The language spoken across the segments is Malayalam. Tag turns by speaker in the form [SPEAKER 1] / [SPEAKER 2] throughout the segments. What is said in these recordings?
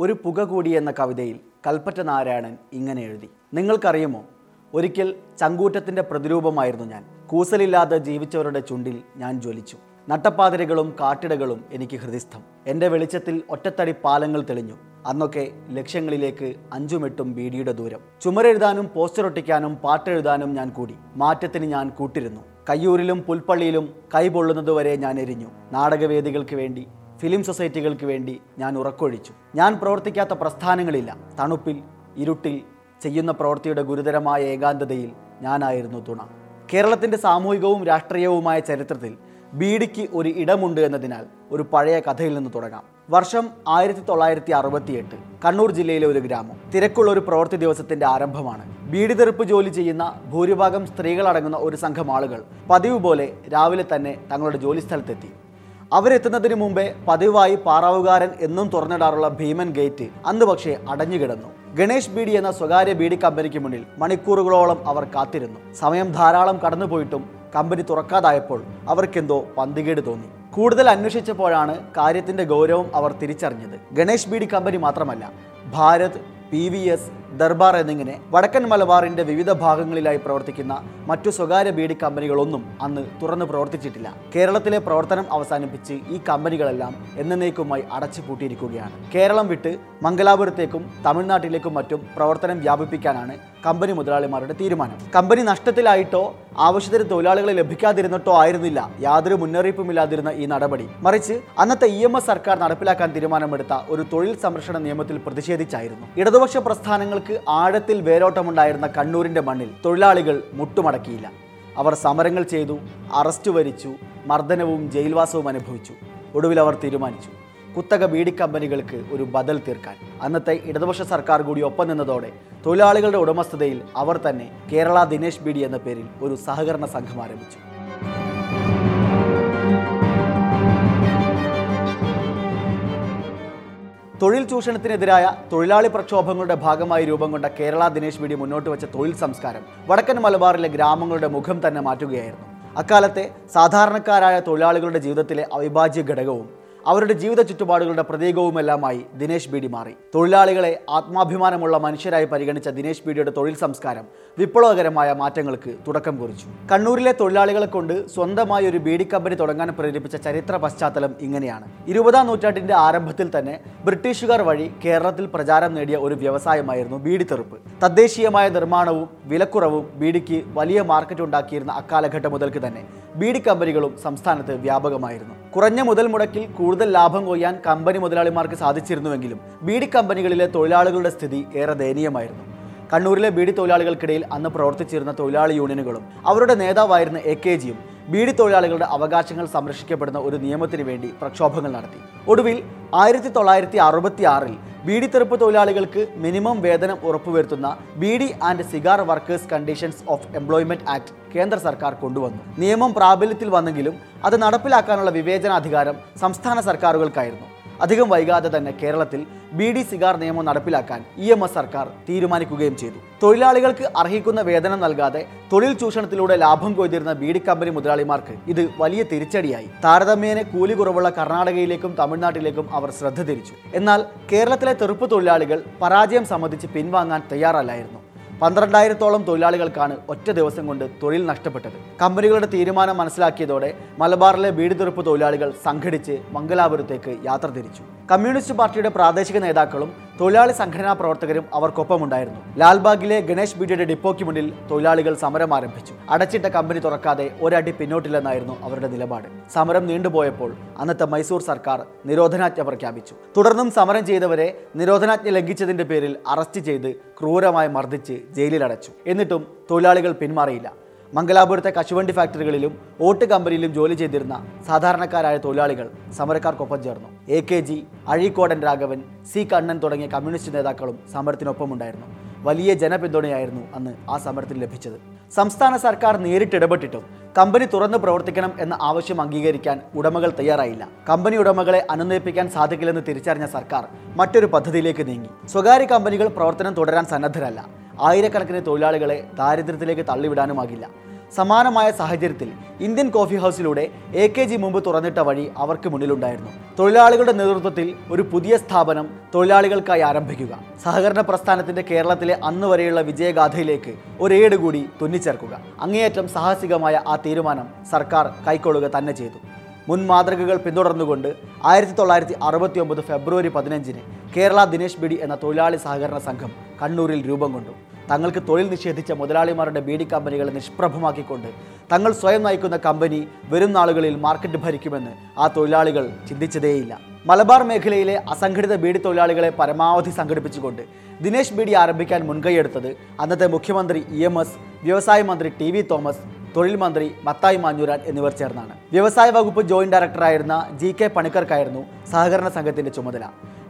[SPEAKER 1] ഒരു പുക കൂടി എന്ന കവിതയിൽ കൽപ്പറ്റ നാരായണൻ ഇങ്ങനെ എഴുതി. നിങ്ങൾക്കറിയുമോ? ഒരിക്കൽ ചങ്കൂറ്റത്തിന്റെ പ്രതിരൂപമായിരുന്നു ഞാൻ. കൂസലില്ലാതെ ജീവിച്ചവരുടെ ചുണ്ടിൽ ഞാൻ ജ്വലിച്ചു. നട്ടപ്പാതിരകളും കാട്ടിടകളും എനിക്ക് ഹൃദയസ്ഥം എന്റെ വെളിച്ചത്തിൽ ഒറ്റത്തടി പാലങ്ങൾ തെളിഞ്ഞു. അന്നൊക്കെ ലക്ഷ്യങ്ങളിലേക്ക് അഞ്ചുമെട്ടും ബീഡിയുടെ ദൂരം. ചുമരെഴുതാനും പോസ്റ്റർ ഒട്ടിക്കാനും പാട്ടെഴുതാനും ഞാൻ കൂടി. മാറ്റത്തിന് ഞാൻ കൂട്ടിരുന്നു. കയ്യൂരിലും പുൽപ്പള്ളിയിലും കൈപൊള്ളുന്നതുവരെ ഞാൻ എരിഞ്ഞു. നാടകവേദികൾക്ക് വേണ്ടി ഫിലിം സൊസൈറ്റികൾക്ക് വേണ്ടി ഞാൻ ഉറക്കൊഴിച്ചു. ഞാൻ പ്രവർത്തിക്കാത്ത പ്രസ്ഥാനങ്ങളില്ല. തണുപ്പിൽ ഇരുട്ടിൽ ചെയ്യുന്ന പ്രവൃത്തിയുടെ ഗുരുതരമായ ഏകാന്തതയിൽ ഞാനായിരുന്നു തുണ. കേരളത്തിന്റെ സാമൂഹികവും രാഷ്ട്രീയവുമായ ചരിത്രത്തിൽ ബീഡിക്ക് ഒരു ഇടമുണ്ട് എന്നതിനാൽ ഒരു പഴയ കഥയിൽ നിന്ന് തുടങ്ങാം. വർഷം ആയിരത്തി തൊള്ളായിരത്തി അറുപത്തിയെട്ട് കണ്ണൂർ ജില്ലയിലെ ഒരു ഗ്രാമം. തിരക്കുള്ള ഒരു പ്രവൃത്തി ദിവസത്തിന്റെ ആരംഭമാണ്. ബീഡി തെറുപ്പ് ജോലി ചെയ്യുന്ന ഭൂരിഭാഗം സ്ത്രീകളടങ്ങുന്ന ഒരു സംഘം ആളുകൾ പതിവ് പോലെ രാവിലെ തന്നെ തങ്ങളുടെ ജോലി സ്ഥലത്തെത്തി അവരെത്തുന്നതിന് മുമ്പേ പതിവായി പാറാവുകാരൻ എന്നും തുറന്നിടാറുള്ള ഭീമൻ ഗേറ്റ് അന്ന് പക്ഷേ അടഞ്ഞുകിടന്നു. ഗണേഷ് ബീഡി എന്ന സ്വകാര്യ ബീഡി കമ്പനിക്ക് മുന്നിൽ മണിക്കൂറുകളോളം അവർ കാത്തിരുന്നു. സമയം ധാരാളം കടന്നുപോയിട്ടും കമ്പനി തുറക്കാതായപ്പോൾ അവർക്കെന്തോ പന്തികേട് തോന്നി. കൂടുതൽ അന്വേഷിച്ചപ്പോഴാണ് കാര്യത്തിന്റെ ഗൗരവം അവർ തിരിച്ചറിഞ്ഞത്. ഗണേഷ് ബീഡി കമ്പനി മാത്രമല്ല Bharat P V S Darbar എന്നിങ്ങനെ വടക്കൻ മലബാറിന്റെ വിവിധ ഭാഗങ്ങളിലായി പ്രവർത്തിക്കുന്ന മറ്റു സ്വകാര്യ ബീഡി കമ്പനികളൊന്നും അന്ന് തുറന്നു പ്രവർത്തിച്ചിട്ടില്ല. കേരളത്തിലെ പ്രവർത്തനം അവസാനിപ്പിച്ച് ഈ കമ്പനികളെല്ലാം എന്നേക്കുമായി അടച്ചു പൂട്ടിയിരിക്കുകയാണ് കേരളം വിട്ട് മംഗലാപുരത്തേക്കും തമിഴ്നാട്ടിലേക്കും മറ്റും പ്രവർത്തനം വ്യാപിപ്പിക്കാനാണ് കമ്പനി മുതലാളിമാരുടെ തീരുമാനം. കമ്പനി നഷ്ടത്തിലായിട്ടോ ആവശ്യത്തിന് തൊഴിലാളികളെ ലഭിക്കാതിരുന്നിട്ടോ ആയിരുന്നില്ല. യാതൊരു മുന്നറിയിപ്പുമില്ലാതിരുന്ന ഈ നടപടി. മറിച്ച് അന്നത്തെ ഇ എം എസ് സർക്കാർ നടപ്പിലാക്കാൻ തീരുമാനമെടുത്ത ഒരു തൊഴിൽ സംരക്ഷണ നിയമത്തിൽ പ്രതിഷേധിച്ചായിരുന്നു. ഇടതുപക്ഷ പ്രസ്ഥാനങ്ങൾക്ക് ആഴത്തിൽ വേരോട്ടമുണ്ടായിരുന്ന കണ്ണൂരിന്റെ മണ്ണിൽ തൊഴിലാളികൾ മുട്ടുമടക്കിയില്ല. അവർ സമരങ്ങൾ ചെയ്തു അറസ്റ്റ് വരിച്ചു മർദ്ദനവും ജയിൽവാസവും അനുഭവിച്ചു. ഒടുവിൽ അവർ തീരുമാനിച്ചു. കുത്തക ബീഡി കമ്പനികൾക്ക് ഒരു ബദൽ തീർക്കാൻ. അന്നത്തെ ഇടതുപക്ഷ സർക്കാർ കൂടി ഒപ്പം നിന്നതോടെ തൊഴിലാളികളുടെ ഉടമസ്ഥതയിൽ അവർ തന്നെ കേരള ദിനേശ് ബീഡി എന്ന പേരിൽ ഒരു സഹകരണ സംഘം ആരംഭിച്ചു. തൊഴിൽ ചൂഷണത്തിനെതിരായ തൊഴിലാളി പ്രക്ഷോഭങ്ങളുടെ ഭാഗമായി രൂപം കൊണ്ട കേരള ദിനേശ് ബീഡി മുന്നോട്ട് വെച്ച തൊഴിൽ സംസ്കാരം വടക്കൻ മലബാറിലെ ഗ്രാമങ്ങളുടെ മുഖം തന്നെ മാറ്റുകയായിരുന്നു. അക്കാലത്തെ സാധാരണക്കാരായ തൊഴിലാളികളുടെ ജീവിതത്തിലെ അവിഭാജ്യ ഘടകവും അവരുടെ ജീവിത ചുറ്റുപാടുകളുടെ പ്രതീകവുമെല്ലാമായി ദിനേശ് ബീഡി മാറി. തൊഴിലാളികളെ ആത്മാഭിമാനമുള്ള മനുഷ്യരായി പരിഗണിച്ച ദിനേശ് ബീഡിയുടെ തൊഴിൽ സംസ്കാരം വിപ്ലവകരമായ മാറ്റങ്ങൾക്ക് തുടക്കം കുറിച്ചു. കണ്ണൂരിലെ തൊഴിലാളികളെ കൊണ്ട് സ്വന്തമായി ഒരു ബീഡി കമ്പനി തുടങ്ങാൻ പ്രേരിപ്പിച്ച ചരിത്ര പശ്ചാത്തലം ഇങ്ങനെയാണ്. ഇരുപതാം നൂറ്റാണ്ടിന്റെ ആരംഭത്തിൽ തന്നെ ബ്രിട്ടീഷുകാർ വഴി കേരളത്തിൽ പ്രചാരം നേടിയ ഒരു വ്യവസായമായിരുന്നു ബീഡി തെറുപ്പ്. തദ്ദേശീയമായ നിർമ്മാണവും വിലക്കുറവും ബീഡിക്ക് വലിയ മാർക്കറ്റ് ഉണ്ടാക്കിയിരുന്ന അക്കാലഘട്ടം മുതൽക്ക് തന്നെ ബീഡി കമ്പനികളും സംസ്ഥാനത്ത് വ്യാപകമായിരുന്നു. കുറഞ്ഞ മുതൽ മുടക്കിൽ കൂടുതൽ ലാഭം കൊയ്യാൻ കമ്പനി മുതലാളിമാർക്ക് സാധിച്ചിരുന്നുവെങ്കിലും ബീഡി കമ്പനികളിലെ തൊഴിലാളികളുടെ സ്ഥിതി ഏറെ ദയനീയമായിരുന്നു. കണ്ണൂരിലെ ബീഡി തൊഴിലാളികൾക്കിടയിൽ അന്ന് പ്രവർത്തിച്ചിരുന്ന തൊഴിലാളി യൂണിയനുകളും അവരുടെ നേതാവായിരുന്ന എ കെ ജിയും ബീഡി തൊഴിലാളികളുടെ അവകാശങ്ങൾ സംരക്ഷിക്കപ്പെടുന്ന ഒരു നിയമത്തിന് വേണ്ടി പ്രക്ഷോഭങ്ങൾ നടത്തി. ഒടുവിൽ ആയിരത്തി തൊള്ളായിരത്തി അറുപത്തി ആറിൽ ബീഡി തെറുപ്പ് തൊഴിലാളികൾക്ക് മിനിമം വേതനം ഉറപ്പുവരുത്തുന്ന beedi and cigar workers conditions of employment act കേന്ദ്ര സർക്കാർ കൊണ്ടുവന്നു. നിയമം പ്രാബല്യത്തിൽ വന്നെങ്കിലും അത് നടപ്പിലാക്കാനുള്ള വിവേചനാധികാരം സംസ്ഥാന സർക്കാരുകൾക്കായിരുന്നു. അധികം വൈകാതെ തന്നെ കേരളത്തിൽ ബി ഡി സിഗാർ നിയമം നടപ്പിലാക്കാൻ ഇ എം എസ് സർക്കാർ തീരുമാനിക്കുകയും ചെയ്തു. തൊഴിലാളികൾക്ക് അർഹിക്കുന്ന വേതനം നൽകാതെ തൊഴിൽ ചൂഷണത്തിലൂടെ ലാഭം കൊയ്തിരുന്ന ബീഡി കമ്പനി മുതലാളിമാർക്ക് ഇത് വലിയ തിരിച്ചടിയായി. താരതമ്യേന കൂലി കുറവുള്ള കർണാടകയിലേക്കും തമിഴ്നാട്ടിലേക്കും അവർ ശ്രദ്ധ തിരിച്ചു. എന്നാൽ കേരളത്തിലെ തെറുപ്പ് തൊഴിലാളികൾ പരാജയം സംബന്ധിച്ച് പിൻവാങ്ങാൻ തയ്യാറല്ലായിരുന്നു. പന്ത്രണ്ടായിരത്തോളം തൊഴിലാളികൾക്കാണ് ഒറ്റ ദിവസം കൊണ്ട് തൊഴിൽ നഷ്ടപ്പെട്ടത്. കമ്പനികളുടെ തീരുമാനം മനസ്സിലാക്കിയതോടെ മലബാറിലെ വീട് തീർപ്പ് തൊഴിലാളികൾ സംഘടിച്ച് മംഗലാപുരത്തേക്ക് യാത്ര തിരിച്ചു. കമ്മ്യൂണിസ്റ്റ് പാർട്ടിയുടെ പ്രാദേശിക നേതാക്കളും തൊഴിലാളി സംഘടനാ പ്രവർത്തകരും അവർക്കൊപ്പമുണ്ടായിരുന്നു. ലാൽബാഗിലെ ഗണേഷ് ബീഡിയുടെ ഡിപ്പോയ്ക്ക് മുന്നിൽ തൊഴിലാളികൾ സമരം ആരംഭിച്ചു. അടച്ചിട്ട കമ്പനി തുറക്കാതെ ഒരടി പിന്നോട്ടില്ലെന്നായിരുന്നു അവരുടെ നിലപാട്. സമരം നീണ്ടുപോയപ്പോൾ അന്നത്തെ മൈസൂർ സർക്കാർ നിരോധനാജ്ഞ പ്രഖ്യാപിച്ചു. തുടർന്നും സമരം ചെയ്തവരെ നിരോധനാജ്ഞ ലംഘിച്ചതിന്റെ പേരിൽ അറസ്റ്റ് ചെയ്ത് ക്രൂരമായി മർദ്ദിച്ച് ജയിലിലടച്ചു. എന്നിട്ടും തൊഴിലാളികൾ പിന്മാറിയില്ല. മംഗലാപുരത്തെ കശുവണ്ടി ഫാക്ടറികളിലും ഓട്ട് കമ്പനിയിലും ജോലി ചെയ്തിരുന്ന സാധാരണക്കാരായ തൊഴിലാളികൾ സമരക്കാർക്കൊപ്പം ചേർന്നു. A K G Azhikodan Raghavan C Kannan തുടങ്ങിയ കമ്മ്യൂണിസ്റ്റ് നേതാക്കളും സമരത്തിനൊപ്പമുണ്ടായിരുന്നു. വലിയ ജനപിന്തുണയായിരുന്നു അന്ന് ആ സമരത്തിൽ ലഭിച്ചത്. സംസ്ഥാന സർക്കാർ നേരിട്ടിടപെട്ടിട്ടും കമ്പനി തുറന്നു പ്രവർത്തിക്കണം എന്ന ആവശ്യം അംഗീകരിക്കാൻ ഉടമകൾ തയ്യാറായില്ല. കമ്പനി ഉടമകളെ അനുനയിപ്പിക്കാൻ സാധിക്കില്ലെന്ന് തിരിച്ചറിഞ്ഞ സർക്കാർ മറ്റൊരു പദ്ധതിയിലേക്ക് നീങ്ങി. സ്വകാര്യ കമ്പനികൾ പ്രവർത്തനം തുടരാൻ സന്നദ്ധരല്ല. ആയിരക്കണക്കിന് തൊഴിലാളികളെ ദാരിദ്ര്യത്തിലേക്ക് തള്ളിവിടാനുമാകില്ല. സമാനമായ സാഹചര്യത്തിൽ ഇന്ത്യൻ കോഫി ഹൗസിലൂടെ എ കെ ജി മുമ്പ് തുറന്നിട്ട വഴി അവർക്ക് മുന്നിലുണ്ടായിരുന്നു. തൊഴിലാളികളുടെ നേതൃത്വത്തിൽ ഒരു പുതിയ സ്ഥാപനം തൊഴിലാളികൾക്കായി ആരംഭിക്കുക. സഹകരണ പ്രസ്ഥാനത്തിന്റെ കേരളത്തിലെ അന്ന് വരെയുള്ള വിജയഗാഥയിലേക്ക് ഒരേട് കൂടി തുന്നിച്ചേർക്കുക. അങ്ങേയറ്റം സാഹസികമായ ആ തീരുമാനം സർക്കാർ കൈക്കൊള്ളുക തന്നെ ചെയ്തു. മുൻ മാതൃകകൾ പിന്തുടർന്നുകൊണ്ട് ആയിരത്തി തൊള്ളായിരത്തി അറുപത്തി ഒമ്പത് ഫെബ്രുവരി പതിനഞ്ചിന് കേരള ദിനേശ് ബിഡി എന്ന തൊഴിലാളി സഹകരണ സംഘം കണ്ണൂരിൽ രൂപം കൊണ്ടു. തങ്ങൾക്ക് തൊഴിൽ നിഷേധിച്ച മുതലാളിമാരുടെ ബീഡി കമ്പനികളെ നിഷ്പ്രഭമാക്കിക്കൊണ്ട് തങ്ങൾ സ്വയം നയിക്കുന്ന കമ്പനി വരും നാളുകളിൽ മാർക്കറ്റ് ഭരിക്കുമെന്ന് ആ തൊഴിലാളികൾ ചിന്തിച്ചതേയില്ല. മലബാർ മേഖലയിലെ അസംഘടിത ബീഡി തൊഴിലാളികളെ പരമാവധി സംഘടിപ്പിച്ചുകൊണ്ട് ദിനേശ് ബീഡി ആരംഭിക്കാൻ മുൻകൈയെടുത്തത് അന്നത്തെ മുഖ്യമന്ത്രി ഇ എം എസ് വ്യവസായ മന്ത്രി ടി വി തോമസ് തൊഴിൽ മന്ത്രി മത്തായി മാഞ്ഞൂരാൻ എന്നിവർ ചേർന്നാണ്. വ്യവസായ വകുപ്പ് ജോയിന്റ് ഡയറക്ടറായിരുന്ന ജി കെ പണിക്കർക്കായിരുന്നു സഹകരണ സംഘത്തിന്റെ ചുമതല.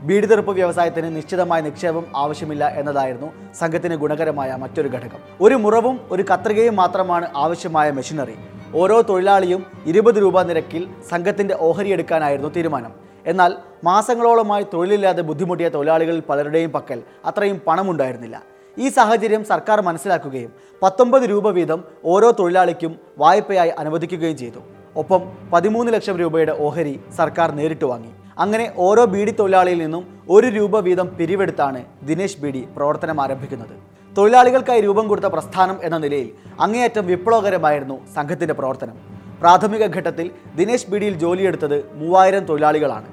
[SPEAKER 1] ബീഡി തെറുപ്പ് വ്യവസായത്തിന് നിശ്ചിതമായ നിക്ഷേപം ആവശ്യമില്ല എന്നതായിരുന്നു സംഘത്തിന് ഗുണകരമായ മറ്റൊരു ഘടകം. ഒരു മുറവും ഒരു കത്രികയും മാത്രമാണ് ആവശ്യമായ മെഷീനറി. ഓരോ തൊഴിലാളിയും ഇരുപത് രൂപ നിരക്കിൽ സംഘത്തിന്റെ ഓഹരി എടുക്കാനായിരുന്നു തീരുമാനം. എന്നാൽ മാസങ്ങളോളമായി തൊഴിലില്ലാതെ ബുദ്ധിമുട്ടിയ തൊഴിലാളികളിൽ പലരുടെയും പക്കൽ അത്രയും പണമുണ്ടായിരുന്നില്ല. ഈ സാഹചര്യം സർക്കാർ മനസ്സിലാക്കുകയും പത്തൊമ്പത് രൂപ വീതം ഓരോ തൊഴിലാളിക്കും വായ്പയായി അനുവദിക്കുകയും ചെയ്തു. ഒപ്പം പതിമൂന്ന് ലക്ഷം രൂപയുടെ ഓഹരി സർക്കാർ നേരിട്ട് വാങ്ങി. അങ്ങനെ ഓരോ ബീഡി തൊഴിലാളിയിൽ നിന്നും ഒരു രൂപ വീതം പിരിവെടുത്താണ് ദിനേശ് ബീഡി പ്രവർത്തനം ആരംഭിക്കുന്നത്. തൊഴിലാളികൾക്കായി രൂപം കൊടുത്ത പ്രസ്ഥാനം എന്ന നിലയിൽ അങ്ങേയറ്റം വിപ്ലവകരമായിരുന്നു സംഘത്തിന്റെ പ്രവർത്തനം. പ്രാഥമിക ഘട്ടത്തിൽ ദിനേശ് ബീഡിയിൽ ജോലിയെടുത്തത് മൂവായിരം തൊഴിലാളികളാണ്.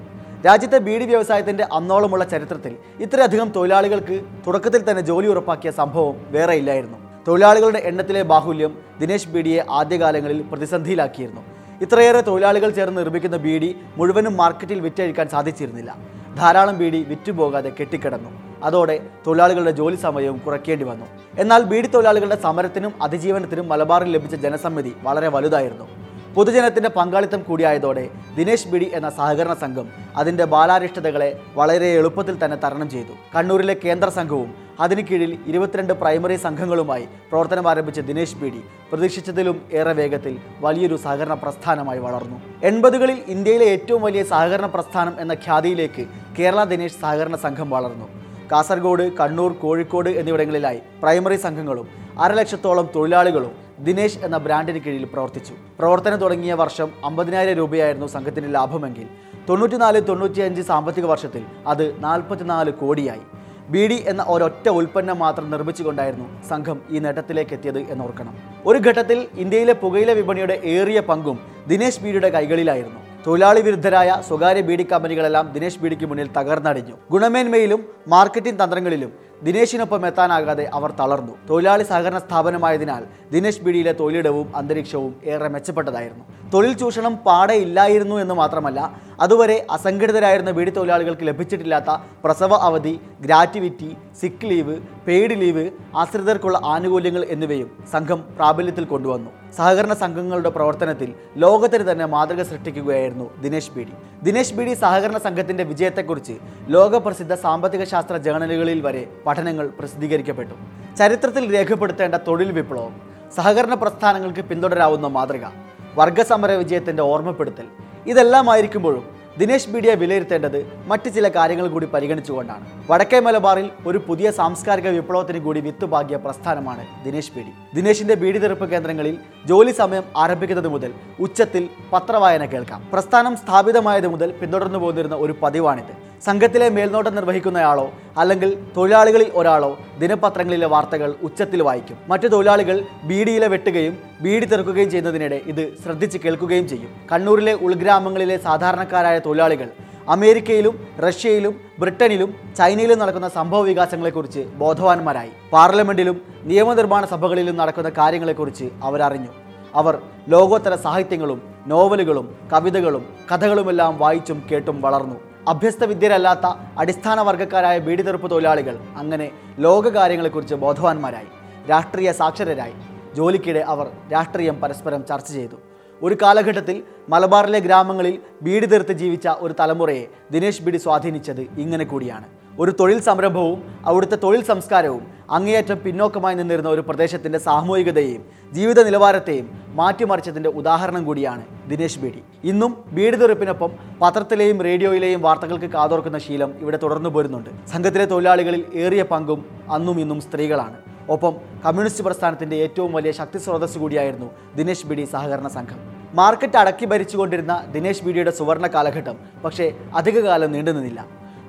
[SPEAKER 1] രാജ്യത്തെ ബീഡി വ്യവസായത്തിന്റെ അന്നോളമുള്ള ചരിത്രത്തിൽ ഇത്രയധികം തൊഴിലാളികൾക്ക് തുടക്കത്തിൽ തന്നെ ജോലി ഉറപ്പാക്കിയ സംഭവം വേറെ ഇല്ലായിരുന്നു. തൊഴിലാളികളുടെ എണ്ണത്തിലെ ബാഹുല്യം ദിനേശ് ബീഡിയെ ആദ്യകാലങ്ങളിൽ പ്രതിസന്ധിയിലാക്കിയിരുന്നു. ഇത്രയേറെ തൊഴിലാളികൾ ചേർന്ന് നിർമ്മിക്കുന്ന ബീഡി മുഴുവനും മാർക്കറ്റിൽ വിറ്റഴിക്കാൻ സാധിച്ചിരുന്നില്ല. ധാരാളം ബീഡി വിറ്റുപോകാതെ കെട്ടിക്കിടന്നു. അതോടെ തൊഴിലാളികളുടെ ജോലി സമയവും കുറയ്ക്കേണ്ടി വന്നു. എന്നാൽ ബീഡി തൊഴിലാളികളുടെ സമരത്തിനും അതിജീവനത്തിനും മലബാറിൽ ലഭിച്ച ജനസമ്മതി വളരെ വലുതായിരുന്നു. പൊതുജനത്തിന്റെ പങ്കാളിത്തം കൂടിയായതോടെ ദിനേശ് ബിഡി എന്ന സഹകരണ സംഘം അതിന്റെ ബാലാരിഷ്ടതകളെ വളരെ എളുപ്പത്തിൽ തന്നെ തരണം ചെയ്തു. കണ്ണൂരിലെ കേന്ദ്ര സംഘവും അതിന് കീഴിൽ ഇരുപത്തിരണ്ട് പ്രൈമറി സംഘങ്ങളുമായി പ്രവർത്തനം ആരംഭിച്ച ദിനേശ് ബിഡി പ്രതീക്ഷിച്ചതിലും ഏറെ വേഗത്തിൽ വലിയൊരു സഹകരണ പ്രസ്ഥാനമായി വളർന്നു. എൺപതുകളിൽ ഇന്ത്യയിലെ ഏറ്റവും വലിയ സഹകരണ പ്രസ്ഥാനം എന്ന ഖ്യാതിയിലേക്ക് കേരള ദിനേശ് സഹകരണ സംഘം വളർന്നു. കാസർഗോഡ് കണ്ണൂർ കോഴിക്കോട് എന്നിവിടങ്ങളിലായി പ്രൈമറി സംഘങ്ങളും അരലക്ഷത്തോളം തൊഴിലാളികളും ദിനേശ് എന്ന ബ്രാൻഡിന് കീഴിൽ പ്രവർത്തിച്ചു. പ്രവർത്തനം തുടങ്ങിയ വർഷം അമ്പതിനായിരം രൂപയായിരുന്നു സംഘത്തിന്റെ ലാഭമെങ്കിൽ തൊണ്ണൂറ്റിനാല് തൊണ്ണൂറ്റിയഞ്ച് സാമ്പത്തിക വർഷത്തിൽ അത് നാൽപ്പത്തിനാല് കോടിയായി. ബീഡി എന്ന ഒരൊറ്റ ഉൽപ്പന്നം മാത്രം നിർമ്മിച്ചുകൊണ്ടായിരുന്നു സംഘം ഈ നേട്ടത്തിലേക്ക് എത്തിയത് എന്നോർക്കണം. ഒരു ഘട്ടത്തിൽ ഇന്ത്യയിലെ പുകയില വിപണിയുടെ ഏറിയ പങ്കും ദിനേശ് ബീഡിയുടെ കൈകളിലായിരുന്നു. തൊഴിലാളി വിരുദ്ധരായ സ്വകാര്യ ബീഡി കമ്പനികളെല്ലാം ദിനേശ് ബീഡിക്ക് മുന്നിൽ തകർന്നടിഞ്ഞു. ഗുണമേന്മയിലും മാർക്കറ്റിംഗ് തന്ത്രങ്ങളിലും ദിനേശിനൊപ്പം എത്താനാകാതെ അവർ തളർന്നു. തൊഴിലാളി സഹകരണ സ്ഥാപനമായതിനാൽ ദിനേശ് ബിഡിയിലെ തൊഴിലിടവും അന്തരീക്ഷവും ഏറെ മെച്ചപ്പെട്ടതായിരുന്നു. തൊഴിൽ ചൂഷണം പാടെ ഇല്ലായിരുന്നു എന്ന് മാത്രമല്ല അതുവരെ അസംഘടിതരായിരുന്ന ബിഡി തൊഴിലാളികൾക്ക് ലഭിച്ചിട്ടില്ലാത്ത പ്രസവ അവധി ഗ്രാറ്റുവിറ്റി സിക്ക് ലീവ് പെയ്ഡ് ലീവ് ആശ്രിതർക്കുള്ള ആനുകൂല്യങ്ങൾ എന്നിവയും സംഘം പ്രാബല്യത്തിൽ കൊണ്ടുവന്നു. സഹകരണ സംഘങ്ങളുടെ പ്രവർത്തനത്തിൽ ലോകത്തിന് തന്നെ മാതൃക സൃഷ്ടിക്കുകയായിരുന്നു ദിനേശ് ബിഡി. ദിനേശ് ബിഡി സഹകരണ സംഘത്തിന്റെ വിജയത്തെക്കുറിച്ച് ലോകപ്രസിദ്ധ സാമ്പത്തിക ശാസ്ത്ര ജേണലുകളിൽ വരെ പഠനങ്ങൾ പ്രസിദ്ധീകരിക്കപ്പെട്ടു. ചരിത്രത്തിൽ രേഖപ്പെടുത്തേണ്ട തൊഴിൽ വിപ്ലവം സഹകരണ പ്രസ്ഥാനങ്ങൾക്ക് പിന്തുടരാവുന്ന മാതൃക വർഗസമര വിജയത്തിന്റെ ഓർമ്മപ്പെടുത്തൽ ഇതെല്ലാമായിരിക്കുമ്പോഴും ദിനേശ് മീഡിയ വിലയിരുത്തേണ്ടത് മറ്റ് ചില കാര്യങ്ങൾ കൂടി പരിഗണിച്ചുകൊണ്ടാണ്. വടക്കേ മലബാറിൽ ഒരു പുതിയ സാംസ്കാരിക വിപ്ലവത്തിന് കൂടി വിത്തുപാകിയ പ്രസ്ഥാനമാണ് ദിനേശ് ബീഡി ദിനേശിന്റെ ബീഡി തെറുപ്പ് കേന്ദ്രങ്ങളിൽ ജോലി സമയം ആരംഭിക്കുന്നത് മുതൽ ഉച്ചത്തിൽ പത്രവായന കേൾക്കാം. പ്രസ്ഥാനം സ്ഥാപിതമായത് മുതൽ പിന്തുടർന്നു പോന്നിരുന്ന ഒരു പതിവാണിത്. സംഘത്തിലെ മേൽനോട്ടം നിർവഹിക്കുന്നയാളോ അല്ലെങ്കിൽ തൊഴിലാളികളിൽ ഒരാളോ ദിനപത്രങ്ങളിലെ വാർത്തകൾ ഉച്ചത്തിൽ വായിക്കും. മറ്റു തൊഴിലാളികൾ ബീഡിയിലെ വെട്ടുകയും ബീഡി തെറുക്കുകയും ചെയ്യുന്നതിനിടെ ഇത് ശ്രദ്ധിച്ച് കേൾക്കുകയും ചെയ്യും. കണ്ണൂരിലെ ഉൾഗ്രാമങ്ങളിലെ സാധാരണക്കാരായ തൊഴിലാളികൾ അമേരിക്കയിലും റഷ്യയിലും ബ്രിട്ടനിലും ചൈനയിലും നടക്കുന്ന സംഭവ വികാസങ്ങളെക്കുറിച്ച് ബോധവാന്മാരായി. പാർലമെന്റിലും നിയമനിർമ്മാണ സഭകളിലും നടക്കുന്ന കാര്യങ്ങളെക്കുറിച്ച് അവരറിഞ്ഞു. അവർ ലോകോത്തര സാഹിത്യങ്ങളും നോവലുകളും കവിതകളും കഥകളുമെല്ലാം വായിച്ചും കേട്ടും വളർന്നു. അഭ്യസ്ത വിദ്യരല്ലാത്ത അടിസ്ഥാന വർഗക്കാരായ ബീഡിതെറുപ്പ് തൊഴിലാളികൾ അങ്ങനെ ലോകകാര്യങ്ങളെക്കുറിച്ച് ബോധവാന്മാരായി രാഷ്ട്രീയ സാക്ഷരരായി. ജോലിക്കിടെ അവർ രാഷ്ട്രീയം പരസ്പരം ചർച്ച ചെയ്തു. ഒരു കാലഘട്ടത്തിൽ മലബാറിലെ ഗ്രാമങ്ങളിൽ ബീഡി തീർത്ത് ജീവിച്ച ഒരു തലമുറയെ ദിനേശ് ബീഡി സ്വാധീനിച്ചത് ഇങ്ങനെ കൂടിയാണ്. ഒരു തൊഴിൽ സംരംഭവും അവിടുത്തെ തൊഴിൽ സംസ്കാരവും അങ്ങേയറ്റം പിന്നോക്കമായി നിന്നിരുന്ന ഒരു പ്രദേശത്തിന്റെ സാമൂഹികതയെയും ജീവിത നിലവാരത്തെയും മാറ്റിമറിച്ചതിന്റെ ഉദാഹരണം കൂടിയാണ് ദിനേശ് ബേഡി. ഇന്നും ബീഡി തെറുപ്പിനൊപ്പം പത്രത്തിലെയും റേഡിയോയിലെയും വാർത്തകൾക്ക് കാതോർക്കുന്ന ശീലം ഇവിടെ തുടർന്നു പോരുന്നുണ്ട്. സംഘത്തിലെ തൊഴിലാളികളിൽ ഏറിയ പങ്കും അന്നും ഇന്നും സ്ത്രീകളാണ്. ഒപ്പം കമ്മ്യൂണിസ്റ്റ് പ്രസ്ഥാനത്തിന്റെ ഏറ്റവും വലിയ ശക്തി സ്രോതസ് കൂടിയായിരുന്നു ദിനേശ് ബിഡി സഹകരണ സംഘം. മാർക്കറ്റ് അടക്കി ഭരിച്ചുകൊണ്ടിരുന്ന ദിനേശ് ബിഡിയുടെ സുവർണ കാലഘട്ടം പക്ഷേ അധികകാലം നീണ്ടുനിന്നില്ല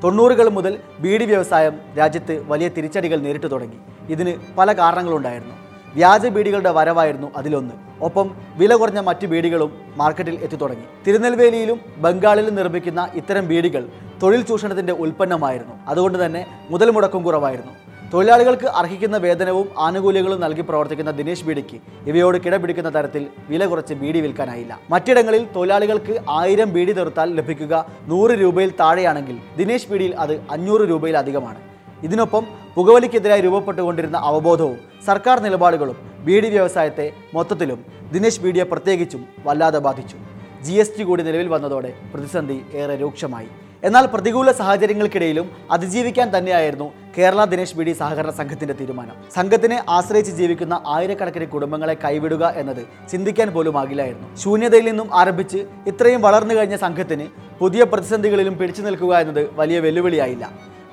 [SPEAKER 1] തൊണ്ണൂറുകൾ മുതൽ ബീഡി വ്യവസായം രാജ്യത്ത് വലിയ തിരിച്ചടികൾ നേരിട്ടു തുടങ്ങി. ഇതിന് പല കാരണങ്ങളുണ്ടായിരുന്നു. വ്യാജ ബീഡികളുടെ വരവായിരുന്നു അതിലൊന്ന്. ഒപ്പം വില കുറഞ്ഞ മറ്റു ബീഡികളും മാർക്കറ്റിൽ എത്തിത്തുടങ്ങി തിരുനെൽവേലിയിലും ബംഗാളിലും നിർമ്മിക്കുന്ന ഇത്തരം ബീഡികൾ തൊഴിൽ ചൂഷണത്തിന്റെ ഉൽപ്പന്നമായിരുന്നു. അതുകൊണ്ട് തന്നെ മുതൽ മുടക്കം കുറവായിരുന്നു. തൊഴിലാളികൾക്ക് അർഹിക്കുന്ന വേതനവും ആനുകൂല്യങ്ങളും നൽകി പ്രവർത്തിക്കുന്ന ദിനേശ് ബീഡിക്ക് ഇവയോട് കിടപിടിക്കുന്ന തരത്തിൽ വില കുറച്ച് ബീഡി വിൽക്കാനായില്ല. മറ്റിടങ്ങളിൽ തൊഴിലാളികൾക്ക് ആയിരം ബീഡി തീർത്താൽ ലഭിക്കുക നൂറ് രൂപയിൽ താഴെയാണെങ്കിൽ ദിനേശ് ബീഡിയിൽ അത് അഞ്ഞൂറ് രൂപയിൽ അധികമാണ് ഇതിനൊപ്പം പുകവലിക്കെതിരായി രൂപപ്പെട്ടുകൊണ്ടിരുന്ന അവബോധവും സർക്കാർ നിലപാടുകളും ബീഡി വ്യവസായത്തെ മൊത്തത്തിലും ദിനേശ് ബീഡിയെ പ്രത്യേകിച്ചും വല്ലാതെ ബാധിച്ചു. ജി എസ് ടി കൂടി നിലവിൽ വന്നതോടെ പ്രതിസന്ധി ഏറെ രൂക്ഷമായി. എന്നാൽ പ്രതികൂല സാഹചര്യങ്ങൾക്കിടയിലും അതിജീവിക്കാൻ തന്നെയായിരുന്നു കേരള ദിനേശ് ബി ഡി സഹകരണ സംഘത്തിന്റെ തീരുമാനം. സംഘത്തിനെ ആശ്രയിച്ച് ജീവിക്കുന്ന ആയിരക്കണക്കിന് കുടുംബങ്ങളെ കൈവിടുക എന്നത് ചിന്തിക്കാൻ പോലും ആകില്ലായിരുന്നു. ശൂന്യതയിൽ നിന്നും ആരംഭിച്ച് ഇത്രയും വളർന്നു കഴിഞ്ഞ സംഘത്തിന് പുതിയ പ്രതിസന്ധികളിലും പിടിച്ചു നിൽക്കുക എന്നത് വലിയ വെല്ലുവിളിയായില്ല.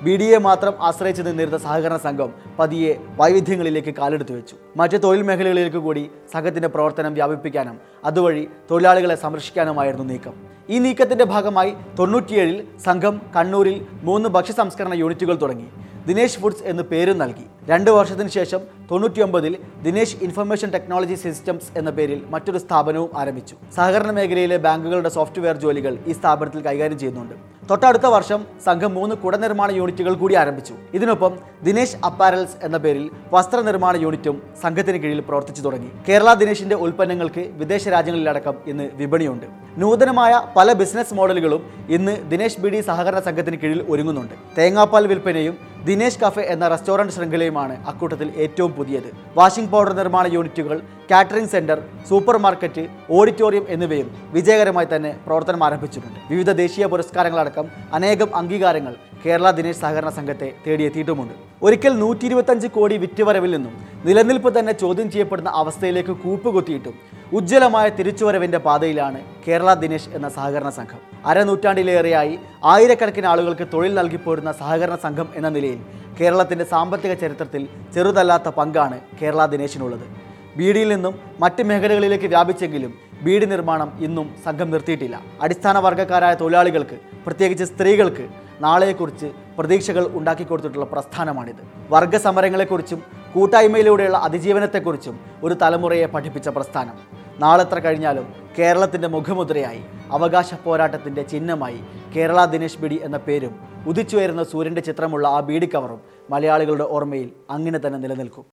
[SPEAKER 1] ബി ഡി എ മാത്രം ആശ്രയിച്ച് നിന്നിരുന്ന സഹകരണ സംഘം പതിയെ വൈവിധ്യങ്ങളിലേക്ക് കാലെടുത്തു വെച്ചു. മറ്റ് തൊഴിൽ മേഖലകളിലേക്ക് കൂടി സംഘത്തിന്റെ പ്രവർത്തനം വ്യാപിപ്പിക്കാനും അതുവഴി തൊഴിലാളികളെ സംരക്ഷിക്കാനുമായിരുന്നു നീക്കം. ഈ നീക്കത്തിന്റെ ഭാഗമായി തൊണ്ണൂറ്റിയേഴിൽ സംഘം കണ്ണൂരിൽ മൂന്ന് ഭക്ഷ്യ സംസ്കരണ യൂണിറ്റുകൾ തുടങ്ങി. ദിനേശ് ഫുഡ്സ് എന്ന് പേരും നൽകി. രണ്ട് വർഷത്തിന് ശേഷം തൊണ്ണൂറ്റിയൊമ്പതിൽ ദിനേശ് ഇൻഫർമേഷൻ ടെക്നോളജി സിസ്റ്റംസ് എന്ന പേരിൽ മറ്റൊരു സ്ഥാപനവും ആരംഭിച്ചു. സഹകരണ മേഖലയിലെ ബാങ്കുകളുടെ സോഫ്റ്റ്വെയർ ജോലികൾ ഈ സ്ഥാപനത്തിൽ കൈകാര്യം ചെയ്യുന്നുണ്ട്. തൊട്ടടുത്ത വർഷം സംഘം മൂന്ന് കുടനിർമ്മാണ യൂണിറ്റുകൾ കൂടി ആരംഭിച്ചു. ഇതിനൊപ്പം ദിനേശ് അപ്പാരൽസ് എന്ന പേരിൽ വസ്ത്ര നിർമ്മാണ യൂണിറ്റും സംഘത്തിന് കീഴിൽ പ്രവർത്തിച്ചു തുടങ്ങി. കേരള ദിനേശിന്റെ ഉൽപ്പന്നങ്ങൾക്ക് വിദേശ രാജ്യങ്ങളിലടക്കം ഇന്ന് വിപണിയുണ്ട്. നൂതനമായ പല ബിസിനസ് മോഡലുകളും ഇന്ന് ദിനേശ് ബി ഡി സഹകരണ സംഘത്തിന് കീഴിൽ ഒരുങ്ങുന്നുണ്ട്. തേങ്ങാപ്പാൽ വിൽപ്പനയും ദിനേശ് കഫെ എന്ന റെസ്റ്റോറന്റ് ശൃംഖലയുമാണ് അക്കൂട്ടത്തിൽ ഏറ്റവും പുതിയത്. വാഷിംഗ് പൗഡർ നിർമ്മാണ യൂണിറ്റുകൾ catering centre supermarket auditorium എന്നിവയും വിജയകരമായി തന്നെ പ്രവർത്തനം ആരംഭിച്ചിട്ടുണ്ട്. വിവിധ ദേശീയ പുരസ്കാരങ്ങളടക്കം അനേകം അംഗീകാരങ്ങൾ കേരള ദിനേശ് സഹകരണ സംഘത്തെ തേടിയെത്തിയിട്ടുമുണ്ട്. ഒരിക്കൽ നൂറ്റി ഇരുപത്തഞ്ച് കോടി വിറ്റുവരവിൽ നിന്നും നിലനിൽപ്പ് തന്നെ ചോദ്യം ചെയ്യപ്പെടുന്ന അവസ്ഥയിലേക്ക് കൂപ്പുകുത്തിയിട്ടും ഉജ്ജ്വലമായ തിരിച്ചുവരവിന്റെ പാതയിലാണ് കേരള ദിനേശ് എന്ന സഹകരണ സംഘം. അരനൂറ്റാണ്ടിലേറെയായി ആയിരക്കണക്കിന് ആളുകൾക്ക് തൊഴിൽ നൽകിപ്പോരുന്ന സഹകരണ സംഘം എന്ന നിലയിൽ കേരളത്തിന്റെ സാമ്പത്തിക ചരിത്രത്തിൽ ചെറുതല്ലാത്ത പങ്കാണ് കേരള ദിനേശിനുള്ളത്. ബീഡിയിൽ നിന്നും മറ്റ് മേഖലകളിലേക്ക് വ്യാപിച്ചെങ്കിലും ബീഡി നിർമ്മാണം ഇന്നും സംഘം നിർത്തിയിട്ടില്ല. അടിസ്ഥാന വർഗക്കാരായ തൊഴിലാളികൾക്ക് പ്രത്യേകിച്ച് സ്ത്രീകൾക്ക് നാളെയെക്കുറിച്ച് പ്രതീക്ഷകൾ ഉണ്ടാക്കിക്കൊടുത്തിട്ടുള്ള പ്രസ്ഥാനമാണിത്. വർഗസമരങ്ങളെക്കുറിച്ചും കൂട്ടായ്മയിലൂടെയുള്ള അതിജീവനത്തെക്കുറിച്ചും ഒരു തലമുറയെ പഠിപ്പിച്ച പ്രസ്ഥാനം. നാളെത്ര കഴിഞ്ഞാലും കേരളത്തിന്റെ മുഖമുദ്രയായി അവകാശ പോരാട്ടത്തിന്റെ ചിഹ്നമായി കേരള ദിനേശ് ബിഡി എന്ന പേരും ഉദിച്ചുയരുന്ന സൂര്യന്റെ ചിത്രമുള്ള ആ ബീഡി കവറും മലയാളികളുടെ ഓർമ്മയിൽ അങ്ങനെ തന്നെ നിലനിൽക്കും.